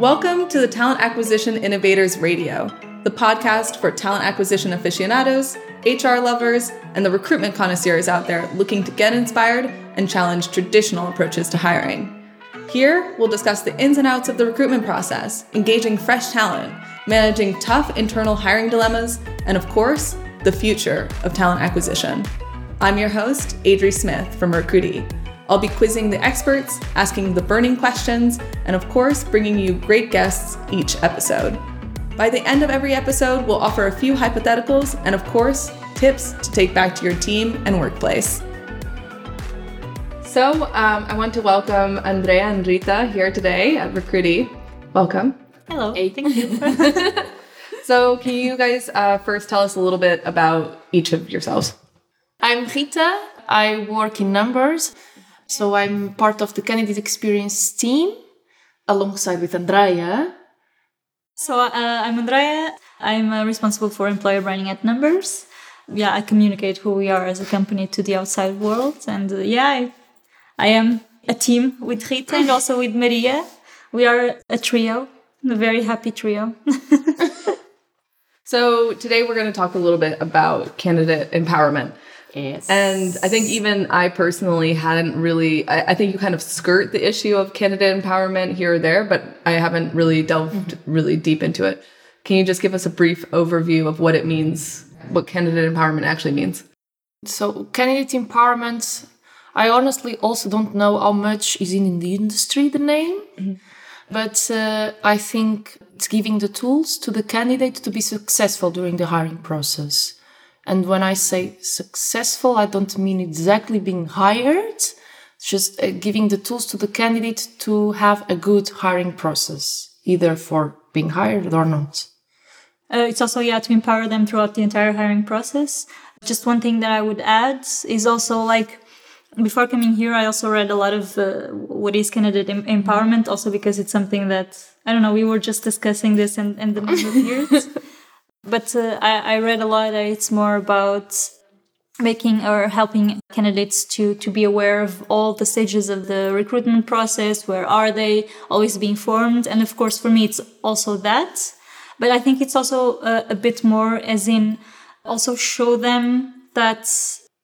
Welcome to the Talent Acquisition Innovators Radio, the podcast for talent acquisition aficionados, HR lovers, and the recruitment connoisseurs out there looking to get inspired and challenge traditional approaches to hiring. Here, we'll discuss the ins and outs of the recruitment process, engaging fresh talent, managing tough internal hiring dilemmas, and of course, the future of talent acquisition. I'm your host, Adri Smith from Recruitee. I'll be quizzing the experts, asking the burning questions, and of course, bringing you great guests each episode. By the end of every episode, we'll offer a few hypotheticals and, of course, tips to take back to your team and workplace. So, um, I want to welcome Andrea and Rita here today at Recruitee. Welcome. Hello. Hey, thank you. so, can you guys uh, first tell us a little bit about each of yourselves? I'm Rita. I work in Nmbrs. So I'm part of the candidate experience team alongside with Andrea. So uh, I'm Andrea. I'm uh, responsible for employer branding at Nmbrs. Yeah, I communicate who we are as a company to the outside world. And uh, yeah, I, I am a team with Rita and also with Maria. We are a trio, a very happy trio. so today we're going to talk a little bit about candidate empowerment. Yes. And I think even I personally hadn't really, I, I, think you kind of skirt the issue of candidate empowerment here or there, but I haven't really delved mm-hmm. really deep into it. Can you just give us a brief overview of what it means, what candidate empowerment actually means? So, candidate empowerment, I honestly also don't know how much is in the industry, the name, mm-hmm. but uh, I think it's giving the tools to the candidate to be successful during the hiring process and when I say successful, I don't mean exactly being hired, just uh, giving the tools to the candidate to have a good hiring process, either for being hired or not. Uh, it's also, yeah, to empower them throughout the entire hiring process. Just one thing that I would add is also like, before coming here, I also read a lot of uh, what is candidate em- empowerment, also because it's something that, I don't know, we were just discussing this in, in the number of years. But uh, I, I read a lot. That it's more about making or helping candidates to to be aware of all the stages of the recruitment process. Where are they? Always being formed and of course for me it's also that. But i think it's also a, a bit more as in also show them that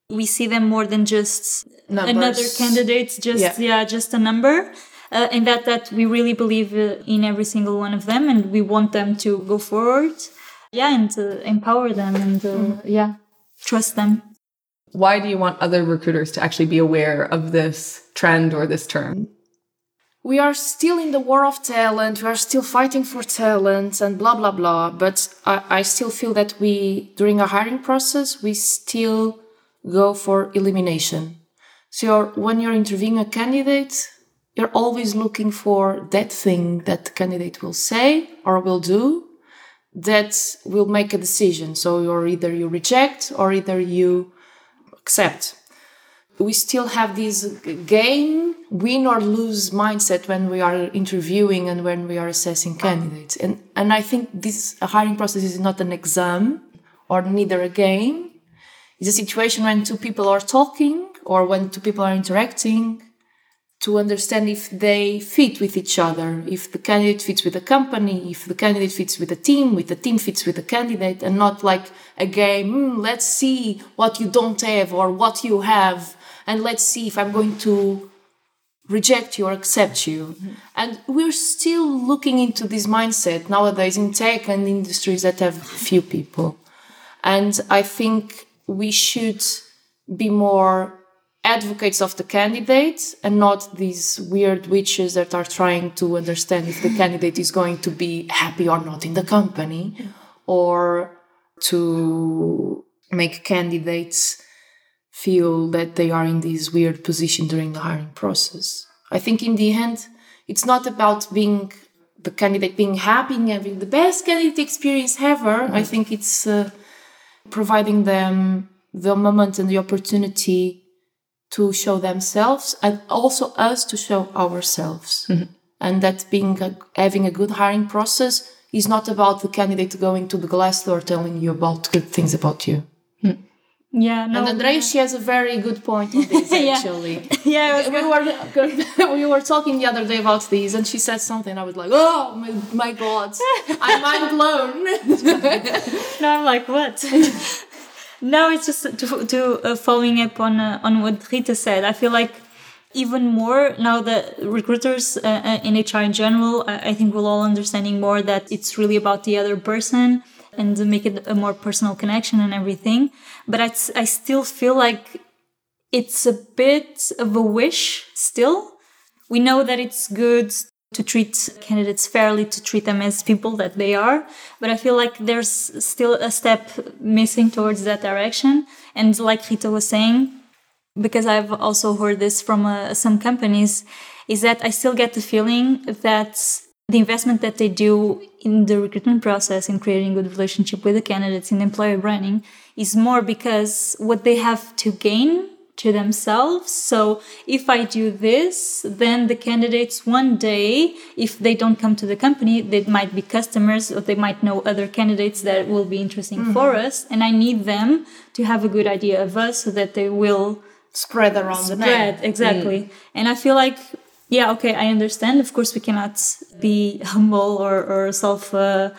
we see them more than just Numbers. another candidate just yeah, yeah just a number. Uh, and that that we really believe uh, in every single one of them and we want them to go forward yeah and to empower them and uh, mm. yeah trust them. Why do you want other recruiters to actually be aware of this trend or this term? We are still in the war of talent. We are still fighting for talent and blah blah blah. But I, I still feel that we during a hiring process we still go for elimination. So you're, when you're interviewing a candidate you're always looking for that thing that the candidate will say or will do that will make a decision. So you're either you reject or either you accept. We still have this gain, win or lose mindset when we are interviewing and when we are assessing candidates. And, and I think this hiring process is not an exam or neither a game. It's a situation when two people are talking or when two people are interacting to understand if they fit with each other, if the candidate fits with the company, if the candidate fits with the team, with the team fits with the candidate, and not like a game, mm, let's see what you don't have or what you have, and let's see if I'm going to reject you or accept you. Mm-hmm. And we're still looking into this mindset nowadays in tech and industries that have few people. And I think we should be more advocates of the candidate and not these weird witches that are trying to understand if the candidate is going to be happy or not in the company or to make candidates feel that they are in this weird position during the hiring process. I think in the end, it's not about being the candidate being happy and having the best candidate experience ever. I think it's uh, providing them the moment and the opportunity to show themselves and also us to show ourselves. Mm-hmm. And that being a, having a good hiring process is not about the candidate going to the Glassdoor telling you about good things about you. Mm. Yeah, no. And Andrea, she has a very good point on this actually. yeah, it was we were we were talking the other day about these, and she said something. I was like, "Oh my, my god, I'm mind blown." No, I'm like, what? No, it's just to, to uh, following up on uh, on what Rita said. I feel like even more now that recruiters uh, uh, in HR in general, I, think we're all understanding more that it's really about the other person and make it a more personal connection and everything. But I, I still feel like it's a bit of a wish still. We know that it's good to treat candidates fairly, to treat them as people that they are. But I feel like there's still a step missing towards that direction. And like Rita was saying, because I've also heard this from uh, some companies, is that I still get the feeling that the investment that they do in the recruitment process in creating good relationship with the candidates in employer branding is more because what they have to gain to themselves. So if I do this, then the candidates one day, if they don't come to the company, they might be customers or they might know other candidates that will be interesting for us. And I need them to have a good idea of us so that they will Spread around the spread name. exactly. And I feel like, yeah, okay, I understand. Of course, we cannot be humble or, or self. Uh,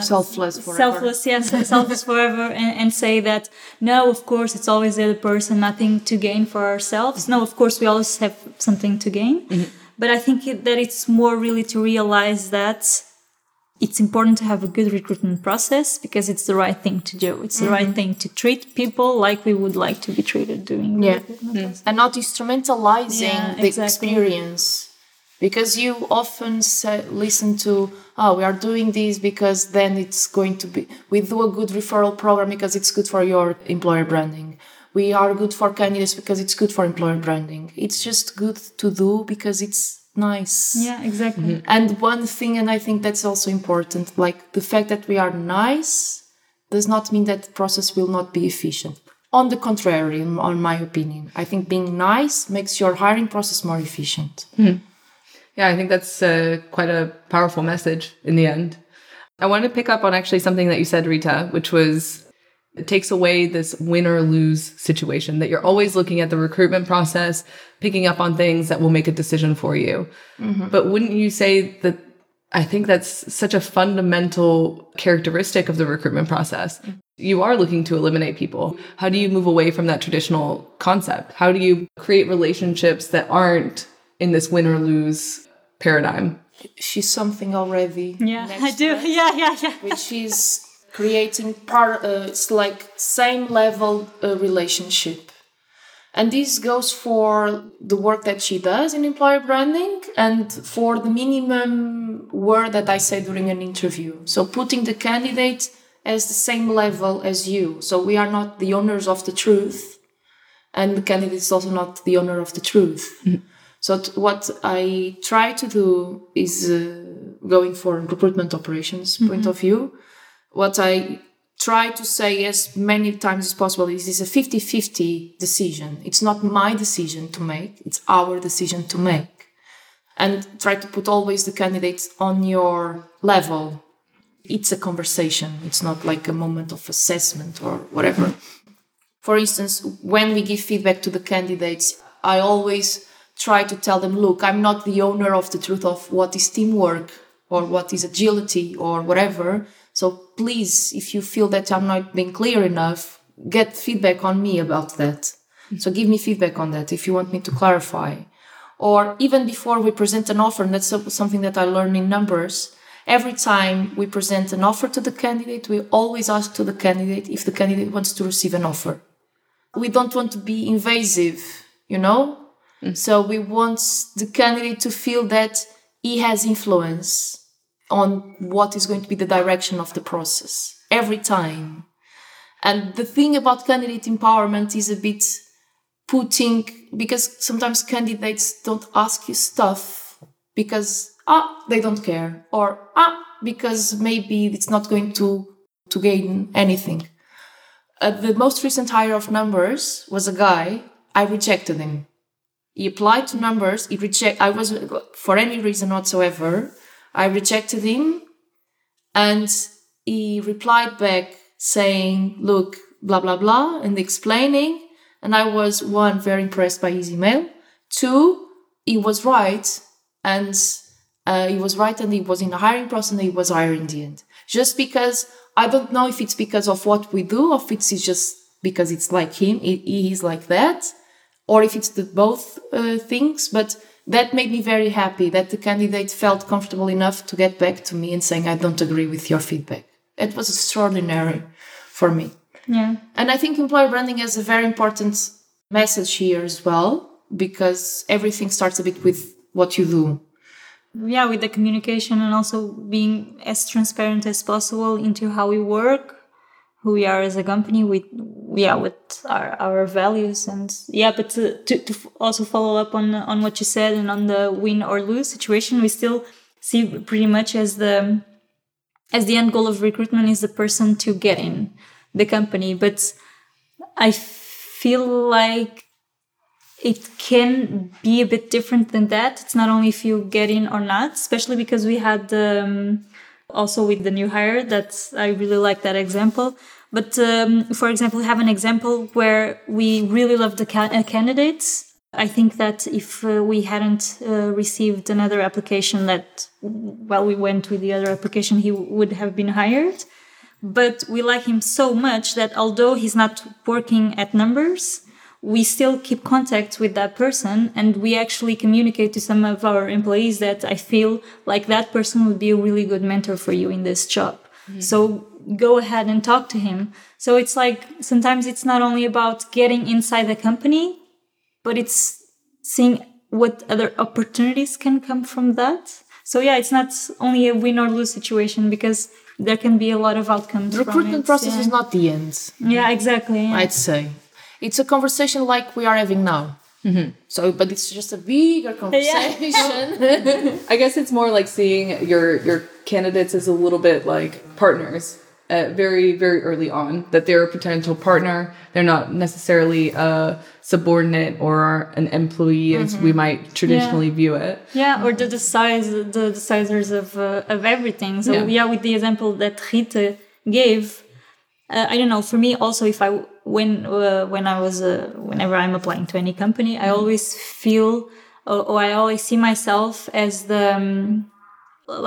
Selfless forever. selfless yes selfless forever and, and say that no of course it's always the other person nothing to gain for ourselves no of course we always have something to gain mm-hmm. but i think it, that it's more really to realize that it's important to have a good recruitment process because it's the right thing to do it's the mm-hmm. right thing to treat people like we would like to be treated during Yeah. recruitment mm. process. and not instrumentalizing Yeah, the exactly. experience because you often say, listen to oh we are doing this because then it's going to be we do a good referral program because it's good for your employer branding. We are good for candidates because it's good for employer branding. It's just good to do because it's nice. Yeah exactly. Mm-hmm. And one thing, and I think that's also important, like the fact that we are nice does not mean that the process will not be efficient. On the contrary, on my opinion, I think being nice makes your hiring process more efficient. Mm-hmm. Yeah, I think that's uh, quite a powerful message in the end. I want to pick up on actually something that you said, Rita, which was it takes away this win or lose situation that you're always looking at the recruitment process, picking up on things that will make a decision for you. But wouldn't you say that I think that's such a fundamental characteristic of the recruitment process? You are looking to eliminate people. How do you move away from that traditional concept? How do you create relationships that aren't in this win or lose paradigm? She's something already. yeah i do to that, yeah yeah yeah Which is creating part. Uh, it's like same level uh, relationship. And this goes for the work that she does in employer branding and for the minimum word that I say during an interview. So putting the candidate as the same level as you. So we are not the owners of the truth, and the candidate is also not the owner of the truth. So what I try to do is uh, going for recruitment operations point of view. What I try to say as many times as possible is it's a 50-50 decision. It's not my decision to make, it's our decision to make. And try to put always the candidates on your level. It's a conversation. It's not like a moment of assessment or whatever. For instance, when we give feedback to the candidates, I always try to tell them, look, I'm not the owner of the truth of what is teamwork or what is agility or whatever. So please, if you feel that I'm not being clear enough, get feedback on me about that. Mm-hmm. So give me feedback on that if you want me to clarify. Or even before we present an offer, and that's something that I learned in Nmbrs. Every time we present an offer to the candidate, we always ask to the candidate if the candidate wants to receive an offer. We don't want to be invasive, you know? So we want the candidate to feel that he has influence on what is going to be the direction of the process every time. And the thing about candidate empowerment is a bit putting, because sometimes candidates don't ask you stuff because, ah, they don't care, or ah, because maybe it's not going to, to gain anything. Uh, the most recent hire of Nmbrs was a guy, I rejected him. He applied to Nmbrs, he reject, I was, for any reason whatsoever, I rejected him. And he replied back saying, Look, blah blah blah and explaining. And i was one very impressed by his email. Two he was right. And uh, he was right and he was in the hiring process and he was hired in the end. Just because i don't know if it's because of what we do or if it's just because it's like him he, he is like that or if it's the both uh, things but that made me very happy that the candidate felt comfortable enough to get back to me and saying i don't agree with your feedback it was extraordinary for me Yeah. and I think employer branding has a very important message here as well, because everything starts a bit with what you do. yeah with the communication and also being as transparent as possible into how we work who we are as a company with yeah with our, our values and yeah but to, to, to also follow up on on what you said and on the win or lose situation we still see pretty much as the as the end goal of recruitment is the person to get in the company but i feel like it can be a bit different than that. It's not only if you get in or not, especially because we had um, also with the new hire that's I really like that example. But um, for example, we have an example where we really love the ca- uh, candidates. I think that if uh, we hadn't uh, received another application that while we went with the other application, he would have been hired. But we like him so much that although he's not working at Nmbrs, we still keep contact with that person and we actually communicate to some of our employees that I feel like that person would be a really good mentor for you in this job. So go ahead and talk to him. So it's like sometimes it's not only about getting inside the company, but it's seeing what other opportunities can come from that. So yeah, it's not only a win or lose situation because there can be a lot of outcomes. The from recruitment it, process yeah. is not the end, Yeah, exactly. yeah. I'd say. It's a conversation like we are having now. Mm-hmm. So, but it's just a bigger conversation. I guess it's more like seeing your your candidates as a little bit like partners. Uh, very very early on that they're a potential partner they're not necessarily a subordinate or an employee as we might traditionally view it Yeah, or the, the size, the decisors of uh, of everything. So Yeah. yeah. with the example that Rita gave, uh, I don't know. For me, also, if I when uh, when I was uh, whenever I'm applying to any company, I always feel or, I always see myself as the um,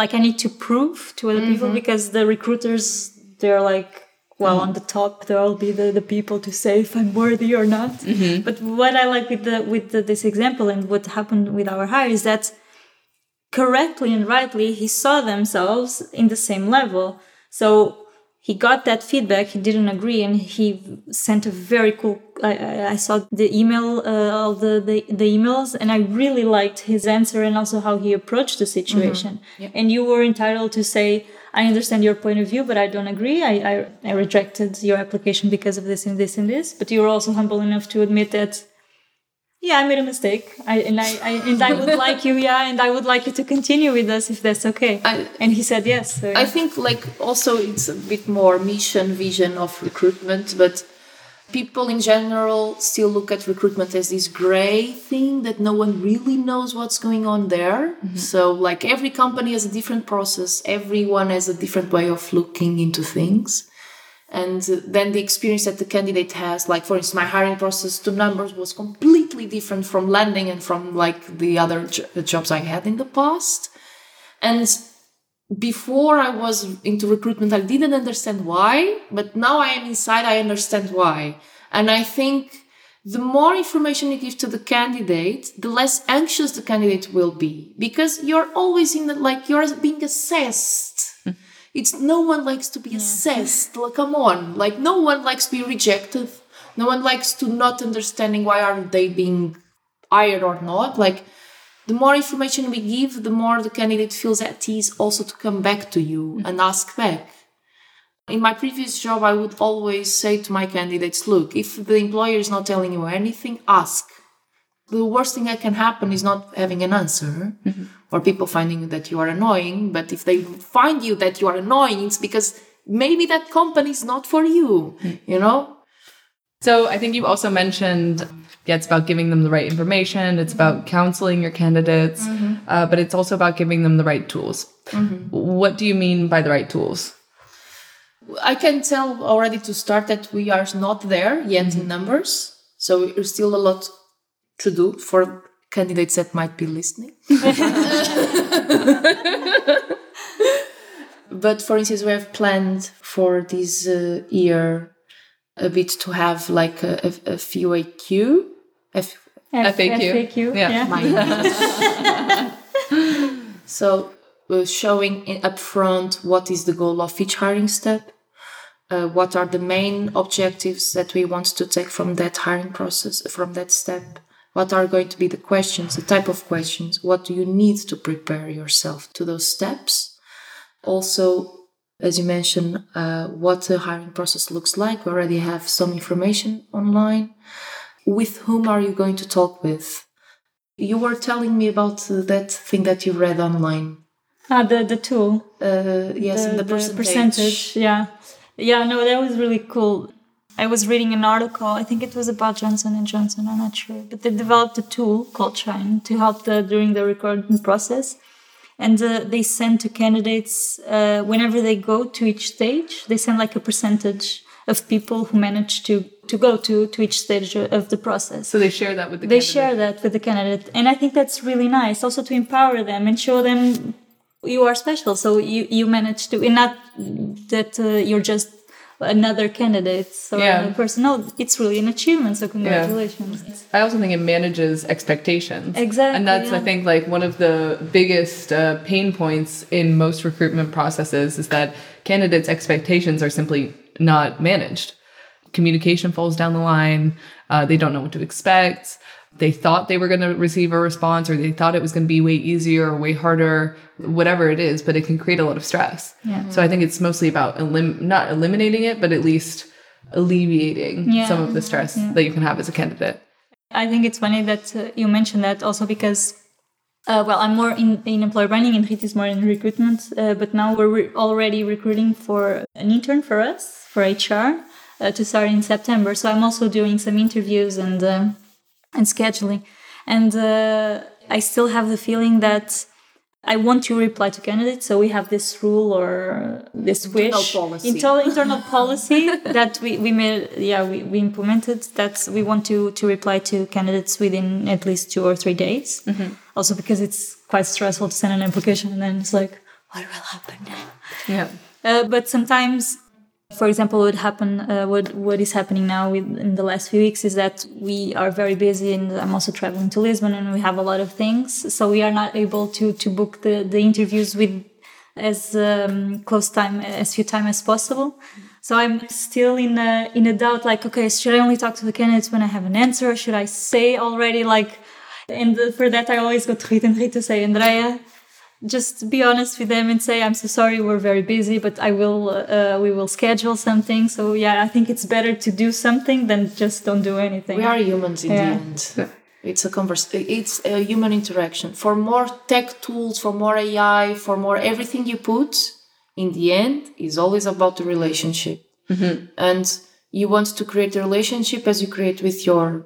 like I need to prove to other people because the recruiters they're like. Well, mm. on the top, there'll be the, the people to say if I'm worthy or not. Mm-hmm. But what I like with the with the, this example and what happened with our hire is that correctly and rightly he saw themselves in the same level. So he got that feedback he didn't agree and he sent a very cool i, I- saw the email uh, all the, the the emails and i really liked his answer and also how he approached the situation. Mm-hmm. And you were entitled to say i understand your point of view but i don't agree I, I i rejected your application because of this and this and this but you were also humble enough to admit that yeah, I made a mistake. I, and I, I and I would like you, yeah, and I would like you to continue with us if that's okay. I- and he said yes. So, I think like also it's a bit more mission vision of recruitment, but people in general still look at recruitment as this gray thing that no one really knows what's going on there. Mm-hmm. So like every company has a different process, everyone has a different way of looking into things. And then the experience that the candidate has, like for instance, my hiring process to Nmbrs was completely different from landing and from like the other jo- jobs I had in the past. And before I was into recruitment, I didn't understand why, but now I am inside, I understand why. And I think the more information you give to the candidate, the less anxious the candidate will be because you're always in the, like, you're being assessed. Mm-hmm. It's no one likes to be assessed. Like, come on. Like, no one likes to be rejected. No one likes to not understanding why aren't they being hired or not. Like, the more information we give, the more the candidate feels at ease also to come back to you mm-hmm. and ask back. In my previous job, I would always say to my candidates, look, if the employer is not telling you anything, ask. The worst thing that can happen is not having an answer mm-hmm. or people finding that you are annoying. But if they find you that you are annoying, it's because maybe that company is not for you, mm-hmm. you know? So I think you also mentioned, yeah, it's about giving them the right information. It's about counseling your candidates, uh, but it's also about giving them the right tools. What do you mean by the right tools? I can tell already to start that we are not there yet in Nmbrs. So there's still a lot to do for candidates that might be listening. but for instance, we have planned for this uh, year a bit to have like a, a, a FAQ. F- F- FAQ. FAQ. Yeah. my so uh, showing in upfront what is the goal of each hiring step uh, what are the main objectives that we want to take from that hiring process from that step what are going to be the questions the type of questions what do you need to prepare yourself to those steps also as you mentioned uh, what the hiring process looks like we already have some information online with whom are you going to talk with you were telling me about that thing that you read online. Ah, the the tool. Uh, yes, and the, percentage. Yeah, yeah. No, that was really cool. I was reading an article. I think it was about Johnson and Johnson. I'm not sure, but they developed a tool called Shine to help the during the recruitment process, and uh, they send to candidates uh, whenever they go to each stage. They send like a percentage of people who manage to to go to to each stage of the process. So they share that with the they candidate. share that with the candidate and i think that's really nice also to empower them and show them you are special so you you manage to and not that uh, you're just another candidate or Yeah. another person no it's really an achievement so congratulations I also think it manages expectations. Exactly, And that's, I think, like one of the biggest uh, pain points in most recruitment processes is that candidates' expectations are simply not managed. Communication falls down the line. Uh, they don't know what to expect. They thought they were going to receive a response or they thought it was going to be way easier or way harder, whatever it is, but it can create a lot of stress. Yeah. So I think it's mostly about elim- not eliminating it, but at least alleviating Yeah. some of the stress that you can have as a candidate. I think it's funny that uh, you mentioned that also because, uh, well, I'm more in, in employer branding and Rit is more in recruitment. Uh, but now we're re- already recruiting for an intern for us, for HR, uh, to start in September. So I'm also doing some interviews and, um and scheduling. And uh, I still have the feeling that I want to reply to candidates. So we have this rule or this Internal wish, policy. internal internal policy that we, we made. Yeah, we, we implemented that we want to to reply to candidates within at least two or three days. Also because it's quite stressful to send an application and then it's like, what will happen now? Yeah. Uh, but sometimes, for example, what happen, uh, what what is happening now with, in the last few weeks is that we are very busy, and I'm also traveling to Lisbon, and we have a lot of things, so we are not able to to book the the interviews with as um, close time as few time as possible. So I'm still in a in a doubt, like, okay, should I only talk to the candidates when I have an answer? Should I say already, like, and for that I always go to Rita and Rita to say, Andrea, just be honest with them and say i'm so sorry we're very busy but i will uh, we will schedule something so yeah i think it's better to do something than just don't do anything We are humans in Yeah. the end. It's a converse. It's a human interaction. For more tech tools, for more AI, for more everything you put, in the end, is always about the relationship. And you want to create a relationship as you create with your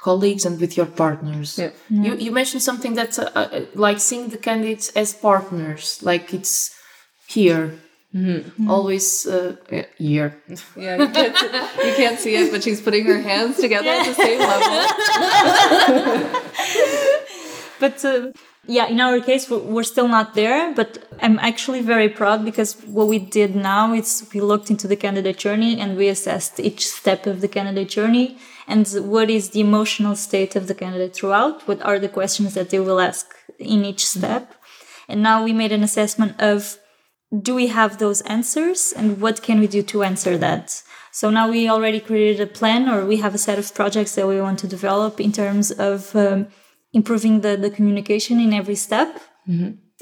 colleagues and with your partners. Yeah. You you mentioned something that's uh, uh, like seeing the candidates as partners, like it's here. Always uh, yeah, here. Yeah, you can't, you can't see it, but she's putting her hands together at the same level. but uh, yeah in our case we're, we're still not there but i'm actually very proud because what we did now is we looked into the candidate journey and we assessed each step of the candidate journey and what is the emotional state of the candidate throughout? What are the questions that they will ask in each step? And now we made an assessment of do we have those answers? And what can we do to answer that? So now we already created a plan or we have a set of projects that we want to develop in terms of um, improving the, the communication in every step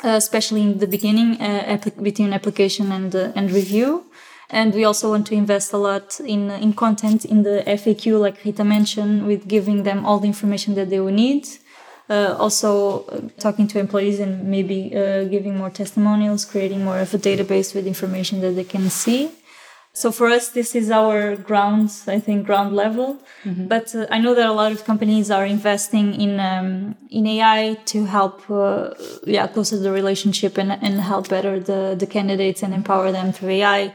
uh, especially in the beginning uh, between application and uh, and review and we also want to invest a lot in in content in the FAQ like Rita mentioned with giving them all the information that they will need uh, also uh, talking to employees and maybe uh, giving more testimonials, creating more of a database with information that they can see. So for us, this is our ground, I think, ground level. But uh, I know that a lot of companies are investing in um, in AI to help, uh, yeah, closer the relationship and, and help better the the candidates and empower them through AI.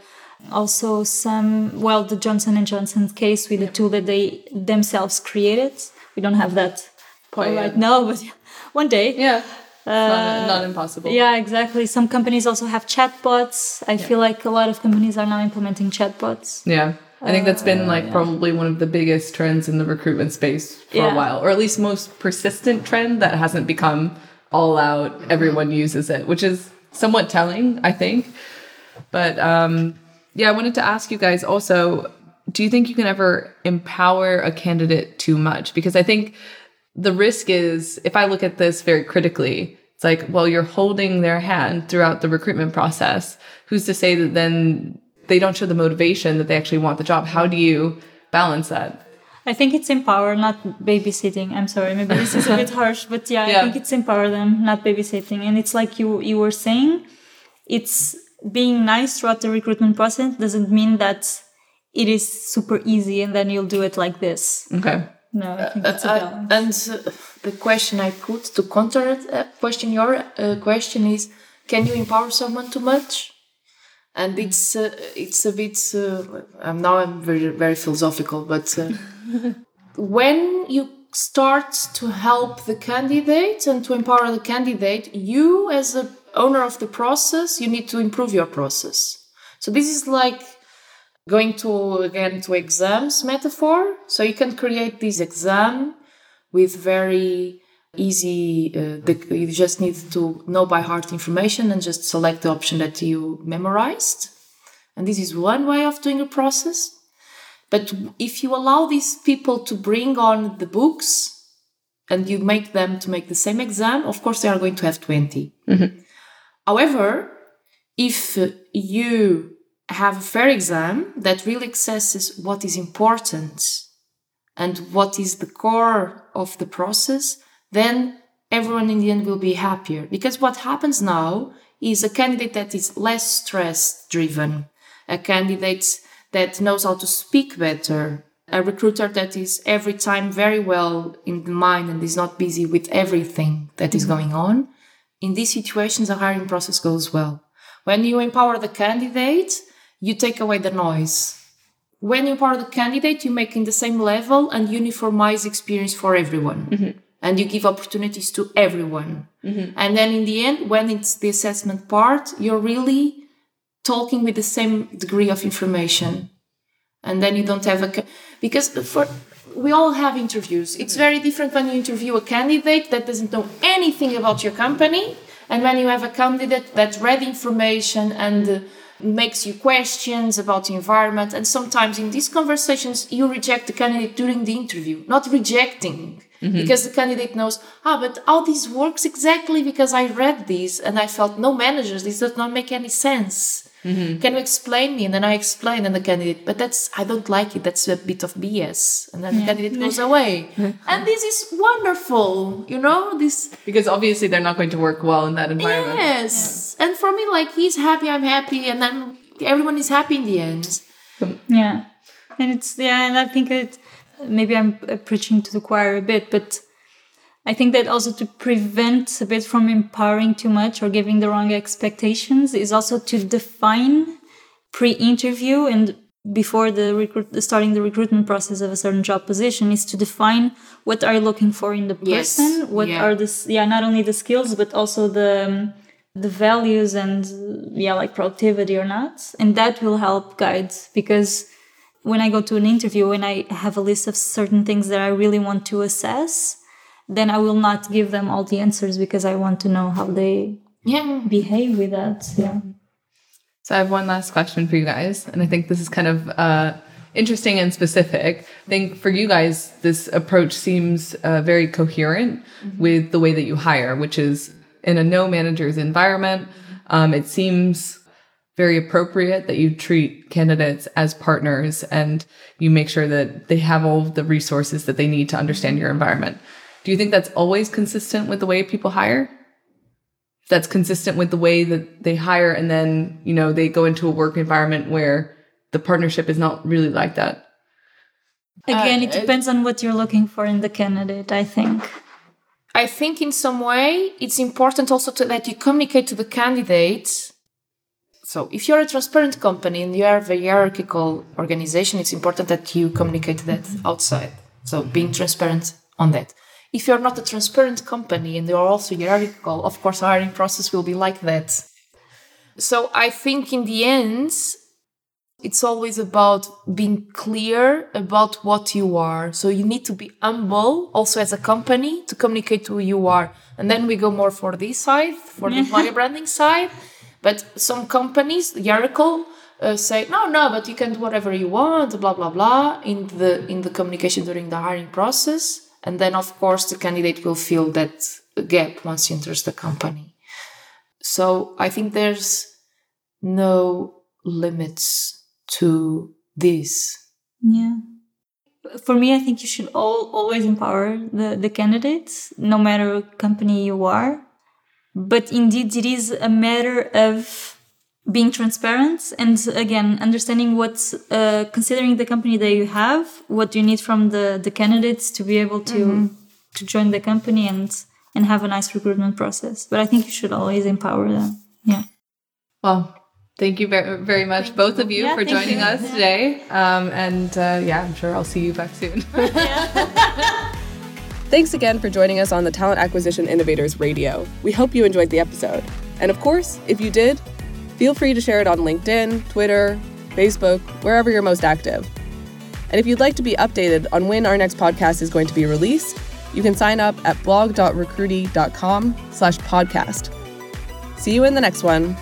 Also some well the johnson and johnson case with the tool that they themselves created we don't have that point right now but one day Yeah. not, uh, not impossible. yeah exactly some companies also have chatbots i feel like a lot of companies are now implementing chatbots Yeah. I think that's been uh, like probably one of the biggest trends in the recruitment space for Yeah. a while, or at least most persistent trend that hasn't become all out. Everyone mm-hmm. uses it, which is somewhat telling, I think. But um, yeah, I wanted to ask you guys also do you think you can ever empower a candidate too much? Because I think the risk is if I look at this very critically, it's like, well, you're holding their hand throughout the recruitment process. Who's to say that then they don't show the motivation that they actually want the job? How do you balance that? I think it's empower, not babysitting. I'm sorry, maybe this is a bit harsh, but yeah, Yeah. I think it's empower them, not babysitting. And it's like you you were saying, it's being nice throughout the recruitment process doesn't mean that it is super easy and then you'll do it like this. Okay. No, I think it's a Uh, and uh, the question I put to counter uh, question your uh, question is: Can you empower someone too much? And it's uh, it's a bit. Uh, um, now I'm very very philosophical, but uh, when you start to help the candidate and to empower the candidate, you as a owner of the process, you need to improve your process. So this is like going to again to exams metaphor. So you can create this exam with very easy uh, the, you just need to know by heart information and just select the option that you memorized. And this is one way of doing a process. But if you allow these people to bring on the books and you make them to make the same exam of course they are going to have 20 however if you have a fair exam that really assesses what is important and what is the core of the process, then everyone in the end will be happier. Because what happens now is a candidate that is less stress driven, a candidate that knows how to speak better, a recruiter that is every time very well in the mind and is not busy with everything that is going on. In these situations, the hiring process goes well. When you empower the candidate, you take away the noise. When you empower the candidate, you make in the same level and uniformize experience for everyone. Mm-hmm. And you give opportunities to everyone. Mm-hmm. And then in the end, when it's the assessment part, you're really talking with the same degree of information. And then you don't have a, because for, we all have interviews. It's very different when you interview a candidate that doesn't know anything about your company. And when you have a candidate that read information and uh, makes you questions about the environment. And sometimes in these conversations, you reject the candidate during the interview, not rejecting. Because the candidate knows, ah, but how this works exactly because I read this and I felt no managers, this does not make any sense. Can you explain me? And then I explain, and the candidate, but that's I don't like it. That's a bit of BS. And then the candidate goes away. and this is wonderful, you know. This Because obviously they're not going to work well in that environment. yes, and for me, like he's happy, I'm happy, and then everyone is happy in the end. Yeah, and it's yeah, and I think it maybe I'm uh, preaching to the choir a bit, but I think that also to prevent a bit from empowering too much or giving the wrong expectations is also to define pre-interview and before the recruit starting the recruitment process of a certain job position is to define what are you looking for in the Yes, person what yeah. are the yeah not only the skills but also the um, the values and yeah like productivity or not and that will help guide because when i go to an interview and i have a list of certain things that i really want to assess then i will not give them all the answers because i want to know how they Yeah. behave with that yeah So I have one last question for you guys, and I think this is kind of uh, interesting and specific. I think for you guys, this approach seems uh, very coherent with the way that you hire, which is in a no managers environment. Um, it seems very appropriate that you treat candidates as partners and you make sure that they have all the resources that they need to understand your environment. Do you think that's always consistent with the way people hire? that's consistent with the way that they hire and then you know they go into a work environment where the partnership is not really like that again Uh, it depends on what you're looking for in the candidate i think I think in some way it's important also to, that you communicate to the candidate So if you're a transparent company and you have a hierarchical organization, it's important that you communicate that outside. So being transparent on that. If you're not a transparent company and you're also hierarchical, of course, hiring process will be like that. So I think in the end, it's always about being clear about what you are. So you need to be humble also as a company to communicate who you are. And then we go more for this side, for the employer branding side. But some companies, hierarchical, uh, say no, no, but you can do whatever you want, blah blah blah, in the in the communication during the hiring process, and then of course the candidate will feel that gap once he enters the company. So I think there's no limits to this. Yeah. For me, I think you should all, always empower the, the candidates, no matter what company you are. But indeed, it is a matter of being transparent and again understanding what's uh, considering the company that you have what you need from the the candidates to be able to mm-hmm. to join the company and and have a nice recruitment process but i think you should always empower them yeah well thank you very, very much thank both you. of you yeah, for joining you. us today um, and uh, yeah i'm sure i'll see you back soon Thanks again for joining us on the Talent Acquisition Innovators Radio. We hope you enjoyed the episode. And of course, if you did, Feel free to share it on LinkedIn, Twitter, Facebook, wherever you're most active. And if you'd like to be updated on when our next podcast is going to be released, you can sign up at blog.recruitee.com slash podcast. See you in the next one.